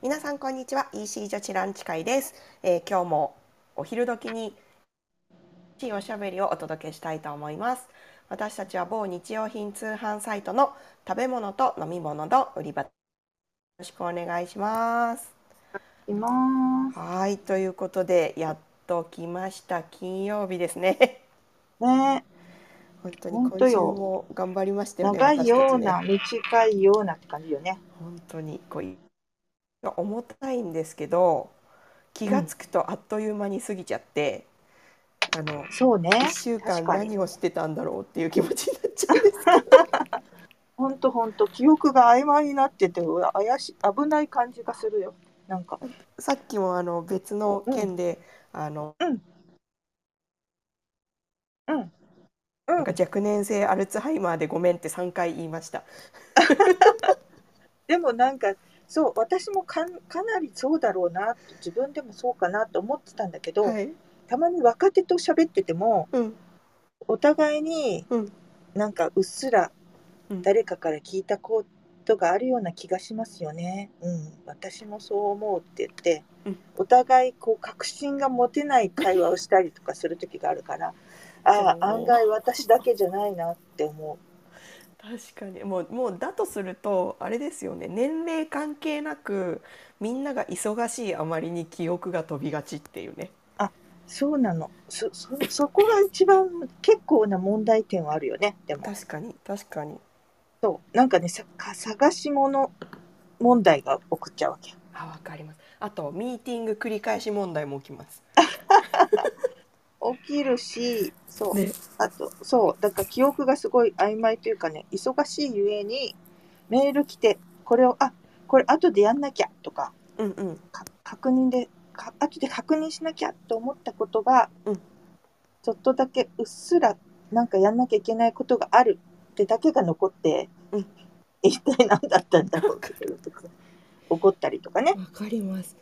皆さんこんにちは。EC 女子ランチ会です、えー今日もお昼時に楽しいおしゃべりをお届けしたいと思います。私たちは某日用品通販サイトの食べ物と飲み物の売り場よろしくお願いします。います。はいということでやっと来ました。金曜日ですね。ね、本当に今週も頑張りましたよね。長いような、短いようなって感じよね。本当にこうい重たいんですけど気がつくとあっという間に過ぎちゃって、あのそうね。1週間何をしてたんだろうっていう気持ちになっちゃうんですほんとほんと、記憶が曖昧になってて、怪しい、危ない感じがするよ。なんか、さっきもあの別の件で、あのうん。うん。うなんんか若年性アルツハイマーでごめんって3回言いました。でもなんか、そう、私もかんかなりそうだろうな、自分でもそうかなと思ってたんだけど、はい。たまに若手と喋ってても、うん。お互いにうん。なんかうっすらうん。誰かから聞いたことがあるような気がしますよね。うん、私もそう思うって言って、うん。お互いこう確信が持てない会話をしたりとかする時があるから、ああ案外私だけじゃないなって思確かにもうもうだとするとあれですよね年齢関係なくみんなが忙しいあまりに記憶が飛びがちっていうね。う。そうなの。そそそこが一番結構な問題点はあるよね。でも確かに確かに。そうなんかねさか探し物問題が起こっちゃうわけ。あわかります。あとミーティング繰り返し問題も起きます。起きるし、そう。ね。あと、そう、だから記憶がすごい曖昧というかね、忙しいゆえに、メール来て、これを、あこれ後でやんなきゃとか、うんうん。か確認で、か後で確認しなきゃと思ったことが、うんちょっとだけうっすらなんかやんなきゃいけないことがあるってだけが残って、うん一体何だったんだろうっていうとか 怒ったりとかね。わかります。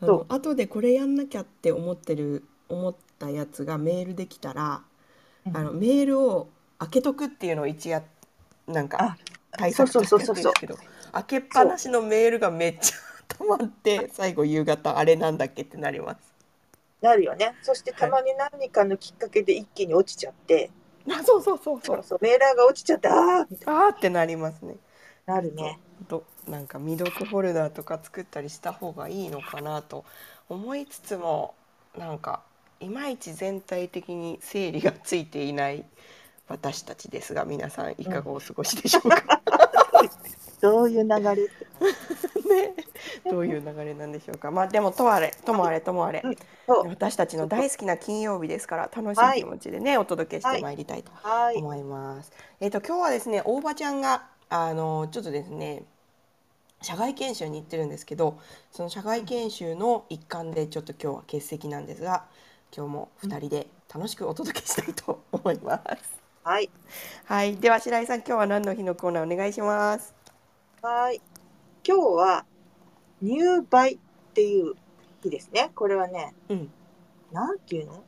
あその後でこれやんなきゃって思ってる思ったやつがメールできたら、うんあのメールを開けとくっていうのを一やなんかあ対策としてやってるんですけど開けっぱなしのメールがめっちゃ溜まって最後夕方あれなんだっけってなります。なるよね。そしてたまに何かのきっかけで一気に落ちちゃって、あそうそうそうそそううそう、メーラーが落ちちゃって、ああってなりますね。ななるね。となんか未読フォルダとか作ったりした方がいいのかなと思いつつもなんかいまいち全体的に整理がついていない私たちですが皆さんいかがお過ごしでしょうか、どういう流れ？ね、どういう流れなんでしょうか？まあでもとあれともあれともあれうん。私たちの大好きな金曜日ですから楽しい気持ちでね、お届けしてまいりたいとはい。思います。えっ、と今日はですね大場ちゃんがあのちょっとですね社外研修に行ってるんですけどその社外研修の一環でちょっと今日は欠席なんですが今日も2人で楽しくお届けしたいと思います。はい。はいでは白井さん今日は何の日のコーナーお願いします。はい。今日は入梅っていう日ですね。これはね、うんなんていうの？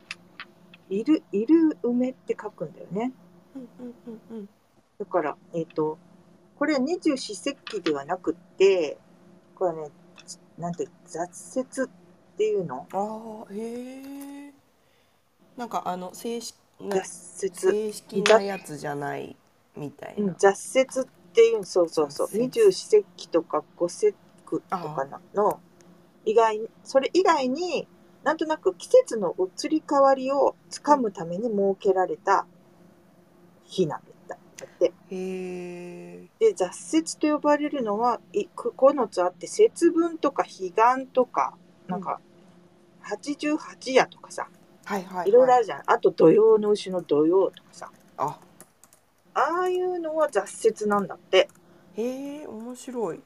いる、いる梅って書くんだよね。うんうんうんうんだから、えっ、と、これは二十四節気ではなくって、これはね、なんて、雑雪っていうの？ああへえ。なんかあの正式な。正式なやつじゃないみたいな。うん雑雪っていう、そうそうそう。二十四節気とか五節句とかなの、以外に、それ以外に、なんとなく季節の移り変わりをつかむために設けられた日なんだって。へえ。で、雑雪と呼ばれるのは、い9つあって、節分とか彼岸とか、なんか、八十八夜とかさ、はいはい、はい。いろいろあるじゃん。あと土曜の牛の土曜とかさ、あああいうのは雑雪なんだって。へえ面白い。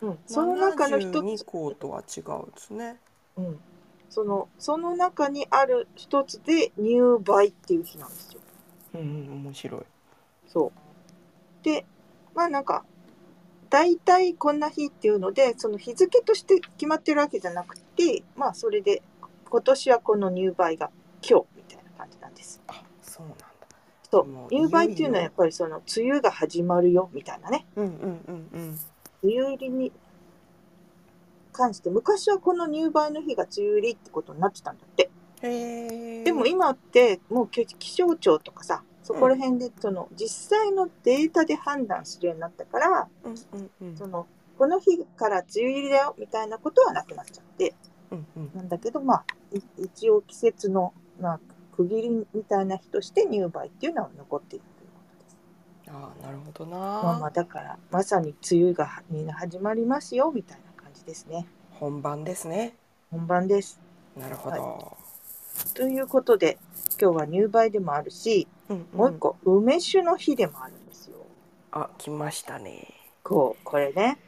うん、その中の一72つ、項とは違うんですね。うん、そのその中にある一つで入梅っていう日なんですよ。うんうん面白い。そう。で、まあなんか、大体こんな日っていうので、その日付として決まってるわけじゃなくて、まあそれで、今年はこの入梅が今日みたいな感じなんです。あそうなんだ。そう。入梅っていうのはやっぱりその梅雨が始まるよみたいなね。うんうんうんうん。梅雨入りに、関して昔はこの入梅の日が梅雨入りってことになってたんだって。でも今ってもう気気象庁とかさそこら辺でその実際のデータで判断するようになったからうんうんうんそのこの日から梅雨入りだよみたいなことはなくなっちゃってうんうんなんだけどまあい一応季節の、まあ、区切りみたいな日として入梅っていうのは残っているということです。ああなるほどな。まあまあだからまさに梅雨がみんな始まりますよみたいな感じですね。本番ですね。本番です。なるほど。ということで今日は入梅でもあるしうんもう一個梅酒の日でもあるんですよ。あ来ましたね。こうこれね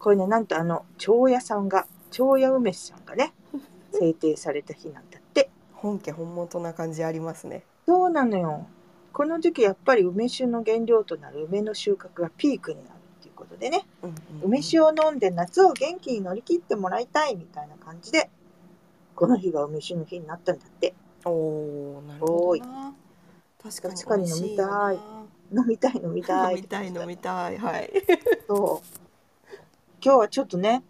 これねなんとあの長屋さんが長屋梅酒さんがね 制定された日なんだ。本家本元な感じありますね。そうなのよ。この時期やっぱり梅酒の原料となる梅の収穫がピークになるっていうことでねうんうん梅酒を飲んで夏を元気に乗り切ってもらいたいみたいな感じでこの日が梅酒の日になったんだっておおなるほどな。確かに確かに飲みたい飲みたい飲みたな。い飲みたい飲みたいはい。そう今日はちょっとね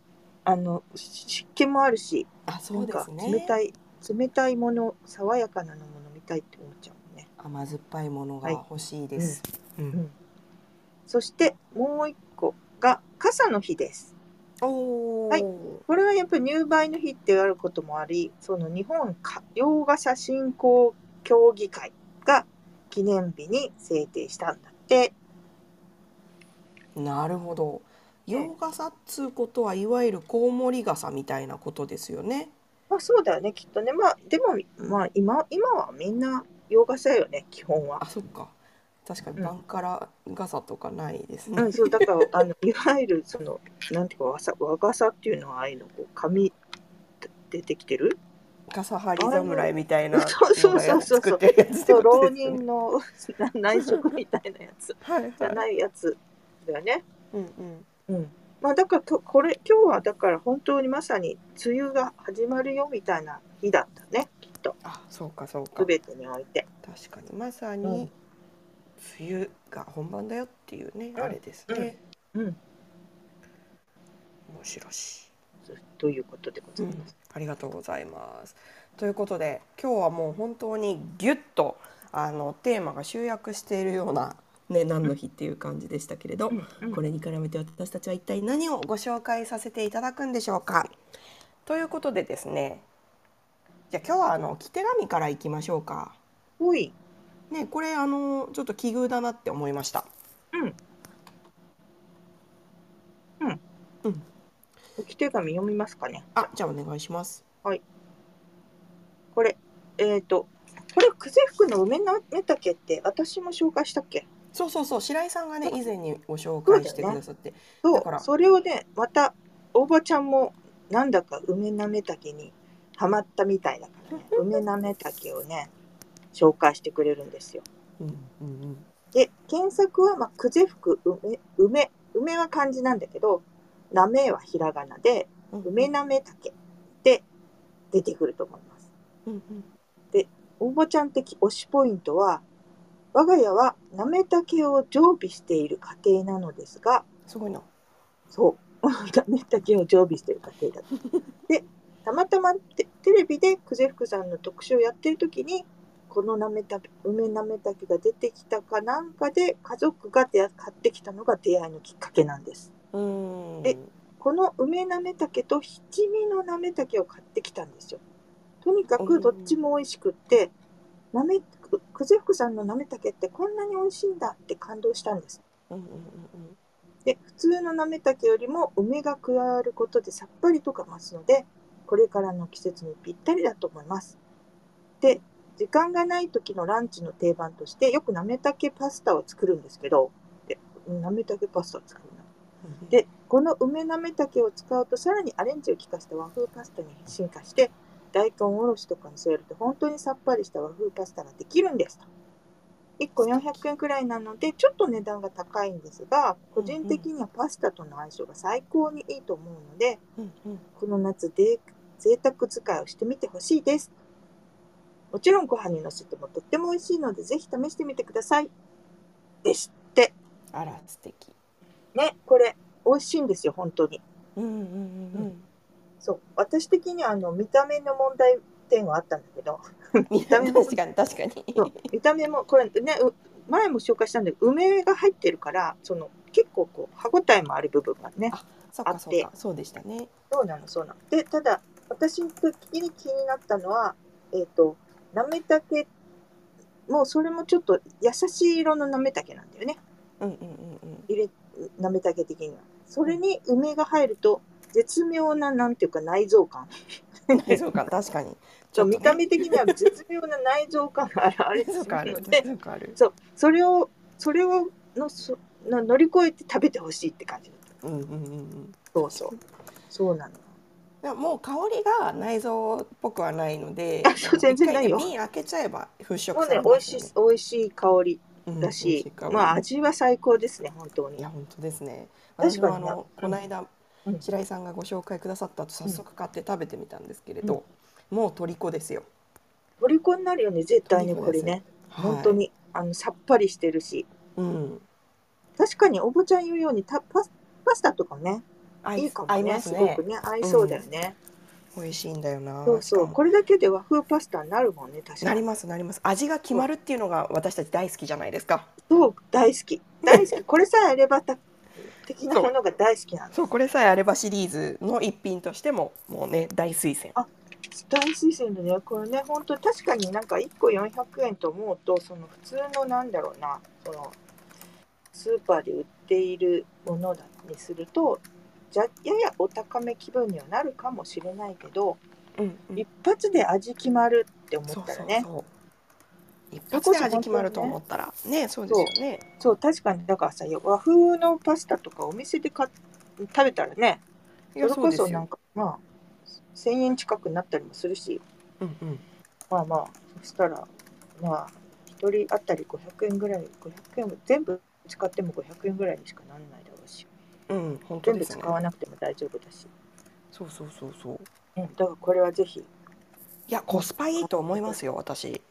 あのし湿気もあるしあそうんですね。冷たい冷たいもの爽やかなのも飲みたいって思っちゃうね。甘酸っぱいものがはい。欲しいです。うん。うん。そしてもう一個が傘の日です。はい。これはやっぱり入梅の日ってあることもありその日本か洋画写真校協議会が記念日に制定したんだって。なるほど。洋傘っつうことはいわゆるコウモリ傘みたいなことですよね。まあそうだよねきっとね。まあでもまあ今今はみんな洋傘よね基本は。あ、そっか。確かにうん。バンカラ傘とかないですね。うんそうだからあのいわゆるそのなんていうか和さ和傘っていうのはああいうのこう紙出てきてる？傘張り侍みたいなの そうそうそうそう。が作ってるやつってそう浪ことですよね人の 内職みたいなやつ。はいはい。じゃないやつだよね。うんうん。うん、まあだからとこれ今日はだから本当にまさに梅雨が始まるよみたいな日だったねきっとあ、そうかそうか。全てにおいて確かにまさうんに梅雨が本番だよっていうね、うんあれですね。うん面白し。ということでござうんいます、、ありがとうございます。ということで今日はもう本当にギュッとあのテーマが集約しているような、ね、何の日っていう感じでしたけれど、これに絡めて私たちは一体何をご紹介させていただくんでしょうか。ということでですねじゃあ今日はあの置き手紙からいきましょうか。ほいねこれあのちょっと奇遇だなって思いました。うんうんうん置き手紙読みますかねあじゃあお願いします。これえっ、とこれ久世福の梅なめたけって私も紹介したっけ？そうそうそう白井さんがね以前にご紹介してくださって、そうだからそれをねまたおばちゃんもなんだか梅なめたけにハマったみたいだからね梅なめたけをね紹介してくれるんですよ。うんうんうん。で検索は、まあ、久世福梅梅梅は漢字なんだけどなめはひらがなでうん梅なめたけで出てくると思います。うんうん。おばちゃん的推しポイントは我が家はなめたけを常備している家庭なのですがすごいな。そう なめたけを常備している家庭だと でたまたまテテレビで久世福さんの特集をやってる時にこのなめた梅なめたけが出てきたかなんかで家族が出会買ってきたのが出会いのきっかけなんですうーん。えこの梅なめたけと七味のなめたけを買ってきたんですよ。とにかくどっちも美味しくって、なめ、く久世福さんのなめたけってこんなに美味しいんだって感動したんです。うんうんうんで、普通のなめたけよりも梅が加わることでさっぱりとか増すので、これからの季節にぴったりだと思います。で、時間がない時のランチの定番としてよくなめたけパスタを作るんですけど、でなめたけパスタを作るな。うん。でこの梅なめたけを使うとさらにアレンジを効かせた和風パスタに進化して大根おろしとかに添えると本当にさっぱりした和風パスタができるんですと。1個400円くらいなのでちょっと値段が高いんですが個人的にはパスタとの相性が最高にいいと思うのでうんうん。この夏で贅沢使いをしてみてほしいです。もちろんご飯にのせてもとっても美味しいのでぜひ試してみてください。ですって。あら素敵。ねこれ美味しいんですよ本当に。うんうんうんそう。私的にはあの見た目の問題点はあったんだけど。見た目確かに確かに。そう。見た目もこれねう前も紹介したんだけど梅が入ってるからその結構こう歯ごたえもある部分がねあそうかそうか。そうでしたね。そうなのそうなの。でただ私的に気になったのはえっ、となめたけもうそれもちょっと優しい色のなめたけなんだよね。うんうんうん。入れなめたけ的には。それに梅が入ると絶妙ななんていうか内臓感。うん。内臓感確かに。そう見た目目的には絶妙な内臓感がある内臓感ある。ので。そうそれをそれをのその乗り越えて食べてほしいって感じ。うんうんうんうん。そうそう。そうなの。でももう香りが内臓っぽくはないのであそう全然ないよ。瓶開けちゃえば払拭もうね美味しい美味しい香りうんだし美味い、香り。まあ味は最高ですね本当に。いや本当ですね。確かにな。私もあのこの間うん白井さんがご紹介くださった後早速買って食べてみたんですけれど、もう虜ですよ。虜になるよね絶対にこれね。はい。本当にあのさっぱりしてるし。うん。確かにおばちゃん言うようにたパスパスタとかね合いいかもねね。すごくね合いそうだよね、美味しいんだよなそうそうこれだけで和風パスタになるもんね確かに。なりますなります。味が決まるっていうのが私たち大好きじゃないですか。そう大好き。大好き。これさえあればた的なものが大好きなのそうこれさえあればシリーズの一品としてももうね大推薦。大推薦でね。これね本当確かになんか1個400円と思うとその普通のなんだろうなそのスーパーで売っているものだにするとじゃややお高め気分にはなるかもしれないけど、うんうん。一発で味決まるって思ったらね。そう一発で味決まると思ったら。ねそうですよね。そう。確かに。だからさ和風のパスタとかお店で買っ食べたらねそれこそなんかまあ1000円近くになったりもするし。うんうん。まあまあそしたらまあ1人当たり500円ぐらい500円全部使っても500円ぐらいにしかならないだろうし。うん本当全部ですね。使わなくても大丈夫だし、そうそうそうそう。うん、だからこれはぜひ。いやコスパいいと思いますよ私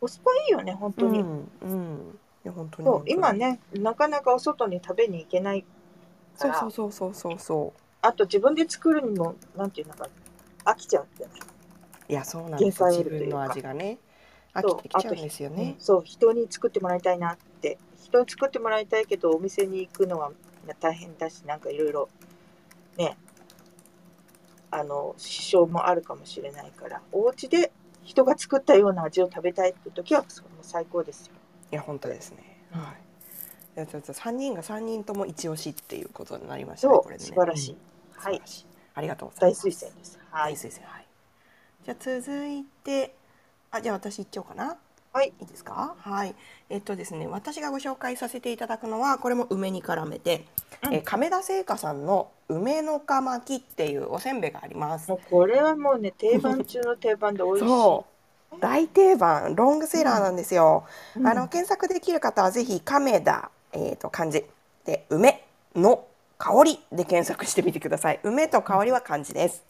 コスパいいよね本当に、うんうん。いや本当にそう今ねなかなかお外に食べに行けないから。そうそうそうそうそう。そあと自分で作るにもなんていうのか飽きちゃうってね。ういやそうなんですよ。自分の味がね。飽きてきちゃうんですようんねそう人に作ってもらいたいなって。人に作ってもらいたいけどお店に行くのは大変だしなんかいろいろね。あの支障もあるかもしれないから。お家で人が作ったような味を食べたいって時はそれも最高ですよ。いや本当ですね。うん。はい。いやちょっと三人が三人とも一押しっていうことになりましたねこれでね。素晴らしい。うん。はい。ありがとうござい大ます。推薦です。はい、大推薦。はい。じゃあ続いてあじゃあ私行っちゃおうかな。はい、いいですか？はい。えっとですね私がご紹介させていただくのはこれも梅に絡めて、うん。えー亀田製菓さんの梅のか巻きっていうおせんべいがあります。もうこれはもうね定番中の定番で美味しい。そう。大定番。ロングセラーなんですよ、うん。あの検索できる方はぜひ亀田、えー、と漢字で梅の香りで検索してみてください。梅と香りは漢字です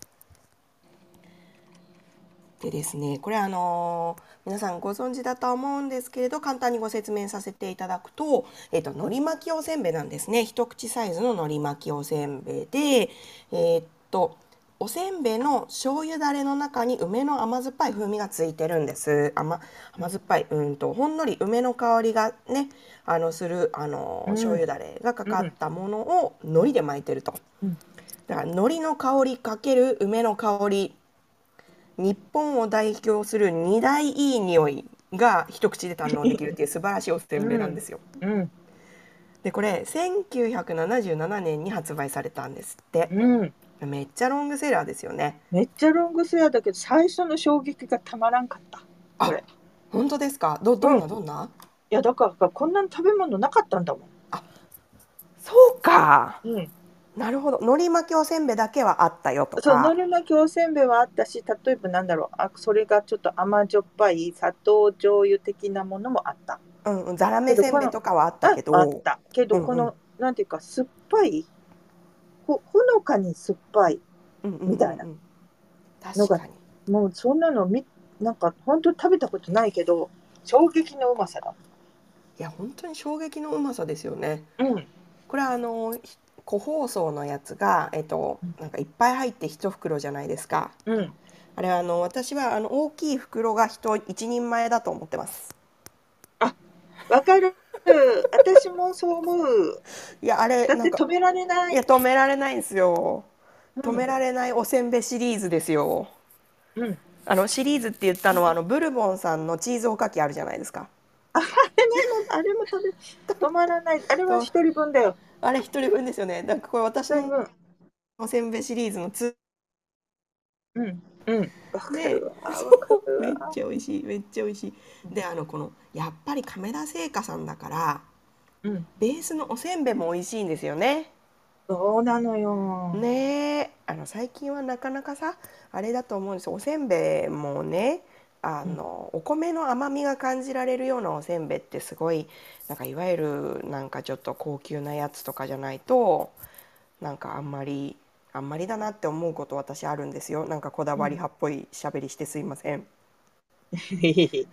でですねこれあのー皆さんご存知だとは思うんですけれど簡単にご説明させていただくと、えっと海苔巻きおせんべいなんですね。一口サイズの海苔巻きおせんべいでえーっとおせんべいの醤油だれの中に梅の甘酸っぱい風味がついてるんです。甘甘酸っぱいうんとほんのり梅の香りがねあのするあのうん。醤油だれがかかったものを海苔で巻いてると、うん。だから海苔の香りかける梅の香り日本を代表する二大いい匂いが一口で堪能できるっていう素晴らしいおせんべいなんですよ。うん、でこれ1977年に発売されたんですって。うん、めっちゃロングセラーですよね。めっちゃロングセラーだけど最初の衝撃がたまらんかった。これ。本当ですか？どどんなどんな、いやだからこんな食べ物なかったんだもん。そうか。うん、なるほど。海苔巻きおせんべいだけはあったよとそうか海苔巻きおせんべいはあったし例えばなんだろう。あそれがちょっと甘じょっぱい砂糖醤油的なものもあった。うんうんざらめせんべいとかはあったけど。ああった。けど、うんうん。このなんていうか酸っぱいほほのかに酸っぱいうんうんうんうん。みたいな。確かに。もうそんなのみなんか本当に食べたことないけど衝撃のうまさだ。いや本当に衝撃のうまさですよね。うん。これはあのひ個包装のやつが、えっと、なんかいっぱい入って一袋じゃないですか。うん。あれはあの私はあの大きい袋が人一人前だと思ってます。わかる。私もそう思う。いやあれだって止められないい。や止められないんですよ。止めれられないおせんべいシリーズですよ。うん。あのシリーズって言ったのはあのブルボンさんのチーズおかきあるじゃないですか。あれもあれも食べ止まらない。あれは一人分だよ。あれ一人分ですよね。なんかこれ私のせんべいシリーズのつうん。うん。わかねるわ。わかるめっわちゃ美味しいめっちゃ美味しい。であのこのやっぱり亀田製菓さんだからうん。ベースのおせんべいも美味しいんですよね。そうなのよ。ねえあの最近はなかなかさあれだと思うんですよおせんべいもねあの、お米の甘みが感じられるようなおせんべいってすごいなんかいわゆるなんかちょっと高級なやつとかじゃないとなんかあんまりあんまりだなって思うこと私あるんですよ。なんかこだわり派っぽいしゃべりしてすいません、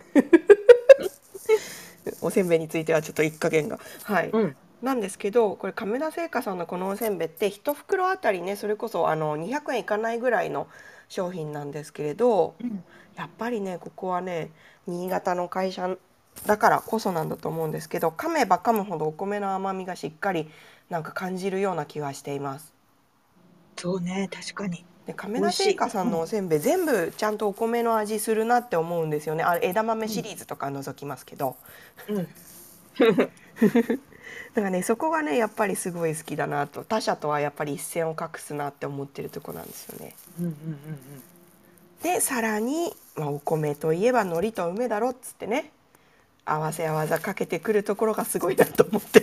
おせんべいについてはちょっと一加減が。はい、うん。なんですけどこれ亀田製菓さんのこのおせんべいって1袋あたりねそれこそあの200円いかないぐらいの商品なんですけれどうん。やっぱりねここはね新潟の会社だからこそなんだと思うんですけど噛めば噛むほどお米の甘みがしっかりなんか感じるような気がしています。そうね、確かに。で亀田製菓さんのおせんべい全部ちゃんとお米の味するなって思うんですよねあ枝豆シリーズとか除きますけど。うん。だからねそこがねやっぱりすごい好きだなと他社とはやっぱり一線を画すなって思ってるとこなんですよね。うんうんうんでさらに、まあ、お米といえば海苔と梅だろっつってね合わせ合わざかけてくるところがすごいなと思って。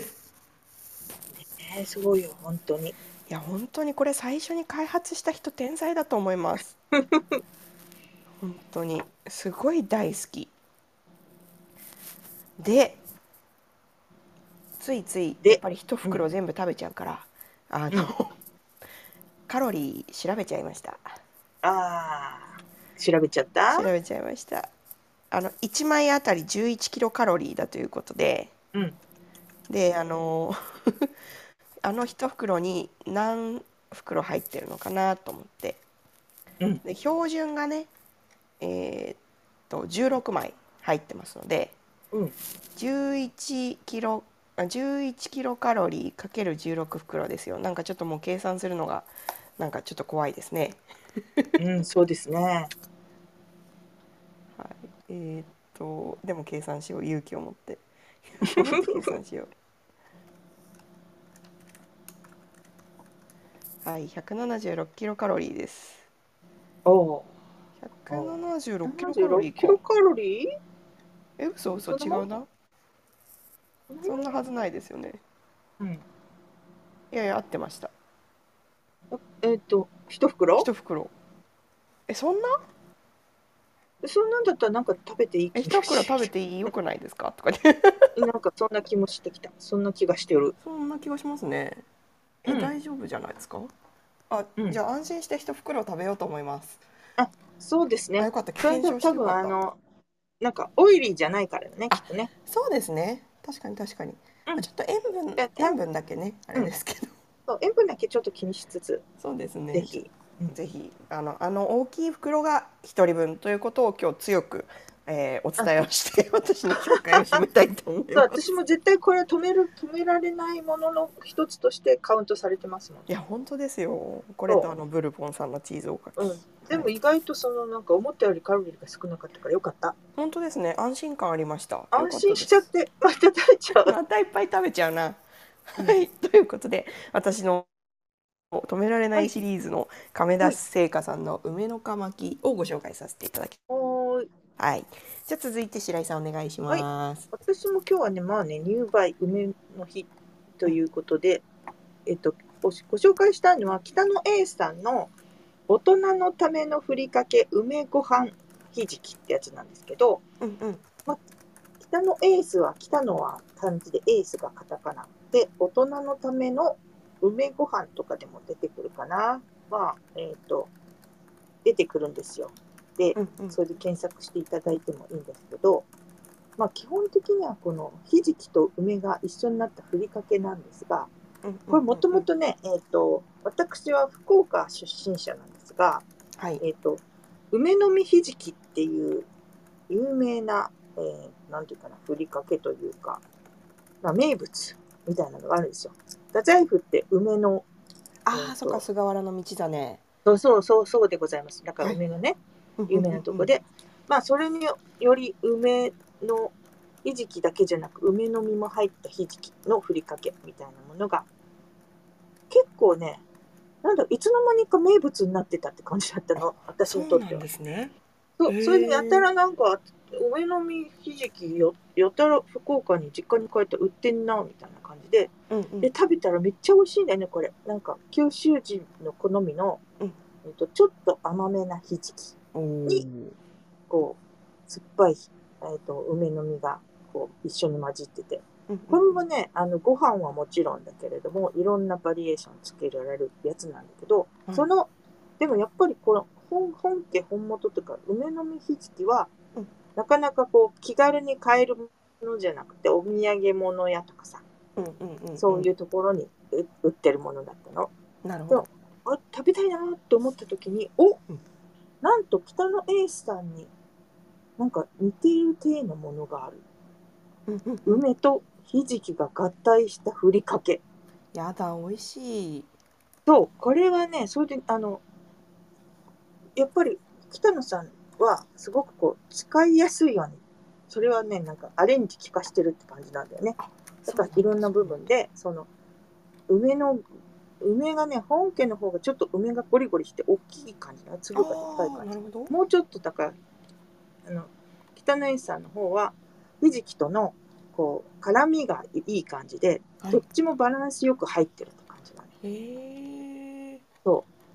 ね、すごいよ、本当に。や本当にこれ最初に開発した人天才だと思います 本当にすごい大好きでついついでやっぱり一袋全部食べちゃうから、あの、カロリー調べちゃいましたああ。調べちゃった？調べちゃいましたあの1枚あたり11キロカロリーだということでうん。であの あの一袋に何袋入ってるのかなと思ってうん。で標準がねえーっと16枚入ってますのでうん。11キロあ11キロカロリーかける16袋ですよ。なんかちょっともう計算するのがなんかちょっと怖いですね。うん、そうですね。はい、えーっとでも計算しよう。勇気を持って。計算しよう。はい176キロカロリーです。おお176ー。キロカロリ76キローかカロリー？え嘘嘘違うんなそんなはずないですよね。うん。いやいや合ってました。えっ、と、一袋？一袋。えそんな？そんなんだったらなんか食べていいえ気が一袋食べていい？よくないですか？とか。ねなんかそんな気もしてきた。そんな気がしてる。そんな気がしますね。え、うん。大丈夫じゃないですか？あ、うん。じゃあ安心して一袋食べようと思います。そうですね。あよ。かった。それ検証で多分してよかった。あの、なんかオイリーじゃないからね、きあっとね。そうですね確かに確かに、うんちょっと塩分や塩分だけねあれですけど、そう塩分だけちょっと気にしつつ、そうですねぜひ。ぜひあのあの大きい袋が一人分ということを今日強く、えーお伝えをして私の紹介を締めたいと思います。私も絶対これは止める止められないものの一つとしてカウントされてますもん。いや本当ですよ。これとあのブルボンさんのチーズおかき。うん。でも意外とそのなんか思ったよりカロリーが少なかったからよかった。本当ですね。安心感ありました。安心しちゃよってまた食べちゃう。またいっぱい食べちゃうな。うんはい。ということで私の止められないシリーズの亀田製菓さんの梅のか巻きをご紹介させていただきおーいはい。じゃあ続いて白井さんお願いします。私も今日はねまあね入梅梅の日ということで、えっとごご紹介したいのは北野 A さんの大人のためのふりかけ梅ご飯ひじきってやつなんですけど。うんうん。北のエースは北のは漢字でエースがカタカナで大人のための梅ご飯とかでも出てくるかなまあえっ、と出てくるんですよでうんうん。それで検索していただいてもいいんですけどまあ基本的にはこのひじきと梅が一緒になったふりかけなんですがうんこれもともとね、えっ、と、私は福岡出身者なんですが、はい。えっ、と、梅の実ひじきっていう有名な、えー、なんていうかな、ふりかけというか、まあ、名物みたいなのがあるんですよ。太宰府って梅の、ああそっか菅原の道だねそうそうそうそうでございます。だからはい。梅のね、有名なとこで、まあそれにより梅のひじきだけじゃなく梅の実も入ったひじきのふりかけみたいなものが結構ねなんだいつの間にか名物になってたって感じだったの。私にとっては。ですね。そうそれでやたらなんか梅の実ひじきよやたら福岡に実家に帰って売ってんなみたいな感じで。うんうん。で食べたらめっちゃ美味しいんだよねこれ。なんか九州人の好みの、うん。えっと、ちょっと甘めなひじきにこう酸っぱい、えー、と梅の実がこう一緒に混じっててうんこれもねあのご飯はもちろんだけれどもいろんなバリエーションつけられるやつなんだけど、はいそのでもやっぱりこの本本家本元というか梅の実ひじきは、うん。なかなかこう気軽に買えるものじゃなくてお土産物屋とかさうんうんうんそういうところに売売ってるものだったの。なるほど。あ食べたいなと思った時にお、うん。なんと北野エースさんになんか似ている体のものがある。うんうんうん。梅とひじきが合体したふりかけ。やだ美味しい。とこれはねそれであのやっぱり北野さんはすごくこう使いやすいようにそれはねなんかアレンジ効かしてるって感じなんだよね。だからいろんな部分でその梅の梅がね本家の方がちょっと梅がゴリゴリして大きい感じな粒が高い感じ。もうちょっとだからあの北野園さんの方はひじきとのこう絡みがいい感じで、はい。どっちもバランスよく入ってるって感じなんでへえ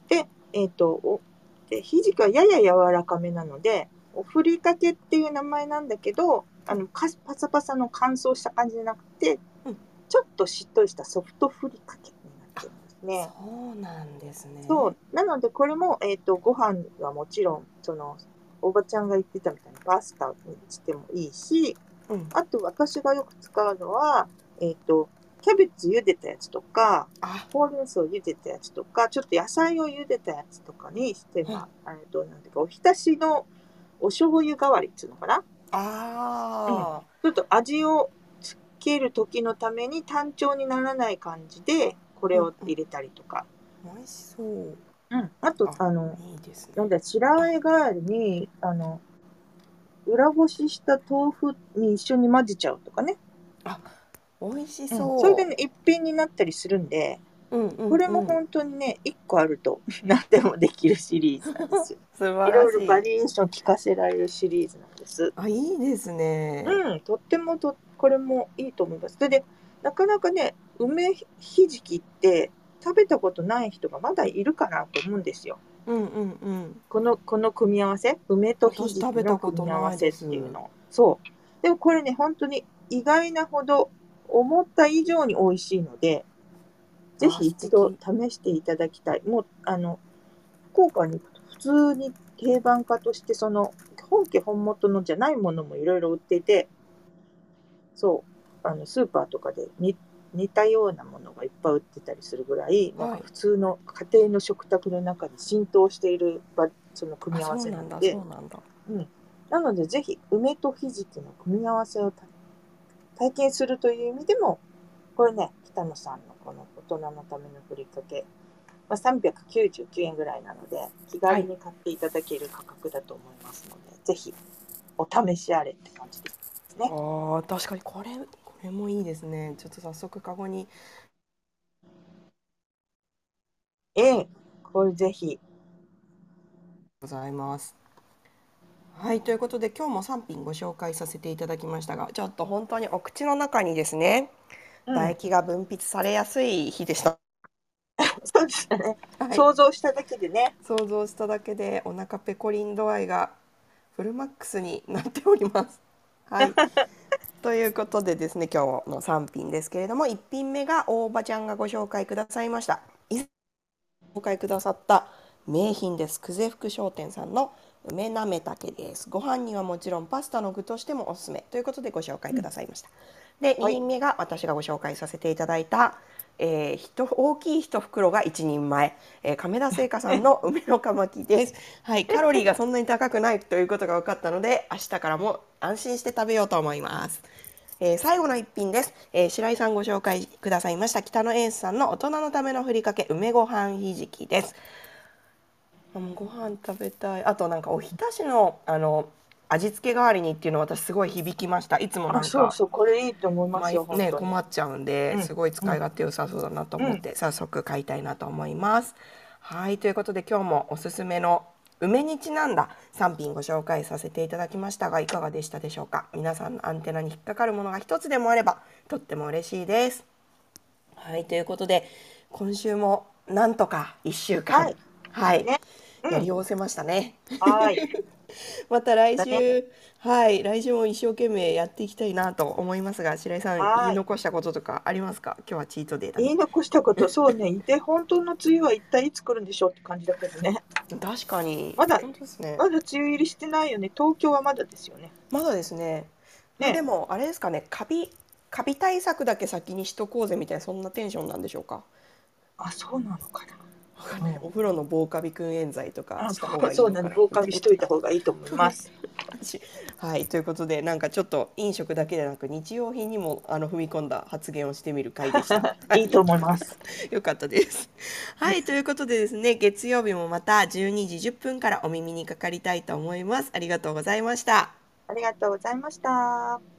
でえっ、とおでひじきはやや柔らかめなのでおふりかけっていう名前なんだけどあのかパサパサの乾燥した感じじゃなくて、うん。ちょっとしっとりしたソフトふりかけになってるんですね。そうなんですね。そう。なのでこれも、えー、とご飯はもちろんそのおばちゃんが言ってたみたいにパスタにしてもいいしうん。あと私がよく使うのは、えー、とキャベツ茹でたやつとかあ。ほうれん草茹でたやつとかちょっと野菜を茹でたやつとかにして、まあえー、となんていうかおひたしのお醤油代わりっていうのかな？あちょっと味をつける時のために単調にならない感じでこれを入れたりとか、ー美味しそう。うん、あとああのいいですね。なんだ白あえ代わりにあの裏ごしした豆腐に一緒に混ぜちゃうとかね、美味しう。ん。そうそれでね一品になったりするんでうんうんうん。これも本当にね1個あると 何でもできるシリーズなんですよ。素い晴らしい。ろいろバリエーション聞かせられるシリーズなんです。あいいですね。うんとってもとこれもいいと思います。それでなかなかね梅ひじきって食べたことない人がまだいるかなと思うんですようんうんうん。このこの組み合わせ？梅とひじ。きの組み合わせっていうの。そう。でもこれね本当に意外なほど思った以上に美味しいのでぜひ一度試していただきたい。もうあの福岡に行くと普通に定番化としてその本家本元のじゃないものもいろいろ売っていてそう。あのスーパーとかで似似たようなものがいっぱい売ってたりするぐらい、はい。なんか普通の家庭の食卓の中に浸透しているばその組み合わせなんだなのでそうなんだ。なのでぜひ梅とひじきの組み合わせをた体験するという意味でもこれね北野さんのこの大人のためのふりかけ、まあ、399円ぐらいなので気軽に買っていただける価格だと思いますので、ぜひお試しあれって感じですね。あー確かにこれこれもいいですね。ちょっと早速カゴに。ええこれぜひ。ございます。はいということで今日も3品ご紹介させていただきましたがちょっと本当にお口の中にですねうん。唾液が分泌されやすい日でした、そうでしたね、はい。想像しただけでね。想像しただけでお腹ペコリン度合いがフルマックスになっております。はい。ということでですね今日の3品ですけれども1品目が大場ちゃんがご紹介くださいました。以前ご紹介くださった名品です。久世福商店さんの梅なめたけです。ご飯にはもちろんパスタの具としてもおすすめということでご紹介くださいました。で2はい品目が私がご紹介させていただいたえー、ひと大きい一袋が一人前、えー、亀田製菓さんの 梅のかまきです。はい、カロリーがそんなに高くないということが分かったので、明日からも安心して食べようと思います。えー最後の一品です、えー白井さんご紹介くださいました北野エースさんの大人のためのふりかけ梅ご飯ひじきです。うんご飯食べたい。あとなんかおひたしのあの味付け代わりにっていうの私すごい響きました。いつもなんあ、かそうそう、これいいと思いますよ、まあね。困っちゃうんで、うんすごい使い勝手良さそうだなと思って、早速買いたいなと思います。はいということで今日もおすすめの梅にちなんだ3品ご紹介させていただきましたがいかがでしたでしょうか？皆さんのアンテナに引っかかるものが一つでもあればとっても嬉しいです。はいということで今週もなんとか1週間はいはい、ねうんやりおせましたね。はい。また来だ週、はい、来週も一生懸命やっていきたいなと思いますが、白井さん、はい言い残したこととかありますか？今日はチートデーだね。言い残したこと、そうね。で、本当の梅雨は一体いつ来るんでしょうって感じだけどね。確かに。まだ本当ですね。まだ梅雨入りしてないよね。東京はまだですよね。まだですね。まあねでも、あれですかね、カビ、カビ対策だけ先にしとこうぜみたいな、そんなテンションなんでしょうか？あ、そうなのかな。わかんないお風呂の防カビくん塩剤とかあした方がいいそうなの。のかな。防カビしといた方がいいと思います。はい、ということで、なんかちょっと飲食だけでなく、日用品にも、あの踏み込んだ発言をしてみる回でした。いいと思います。よかったです。はい、ということでですね、月曜日もまた12時10分からお耳にかかりたいと思います。ありがとうございました。ありがとうございました。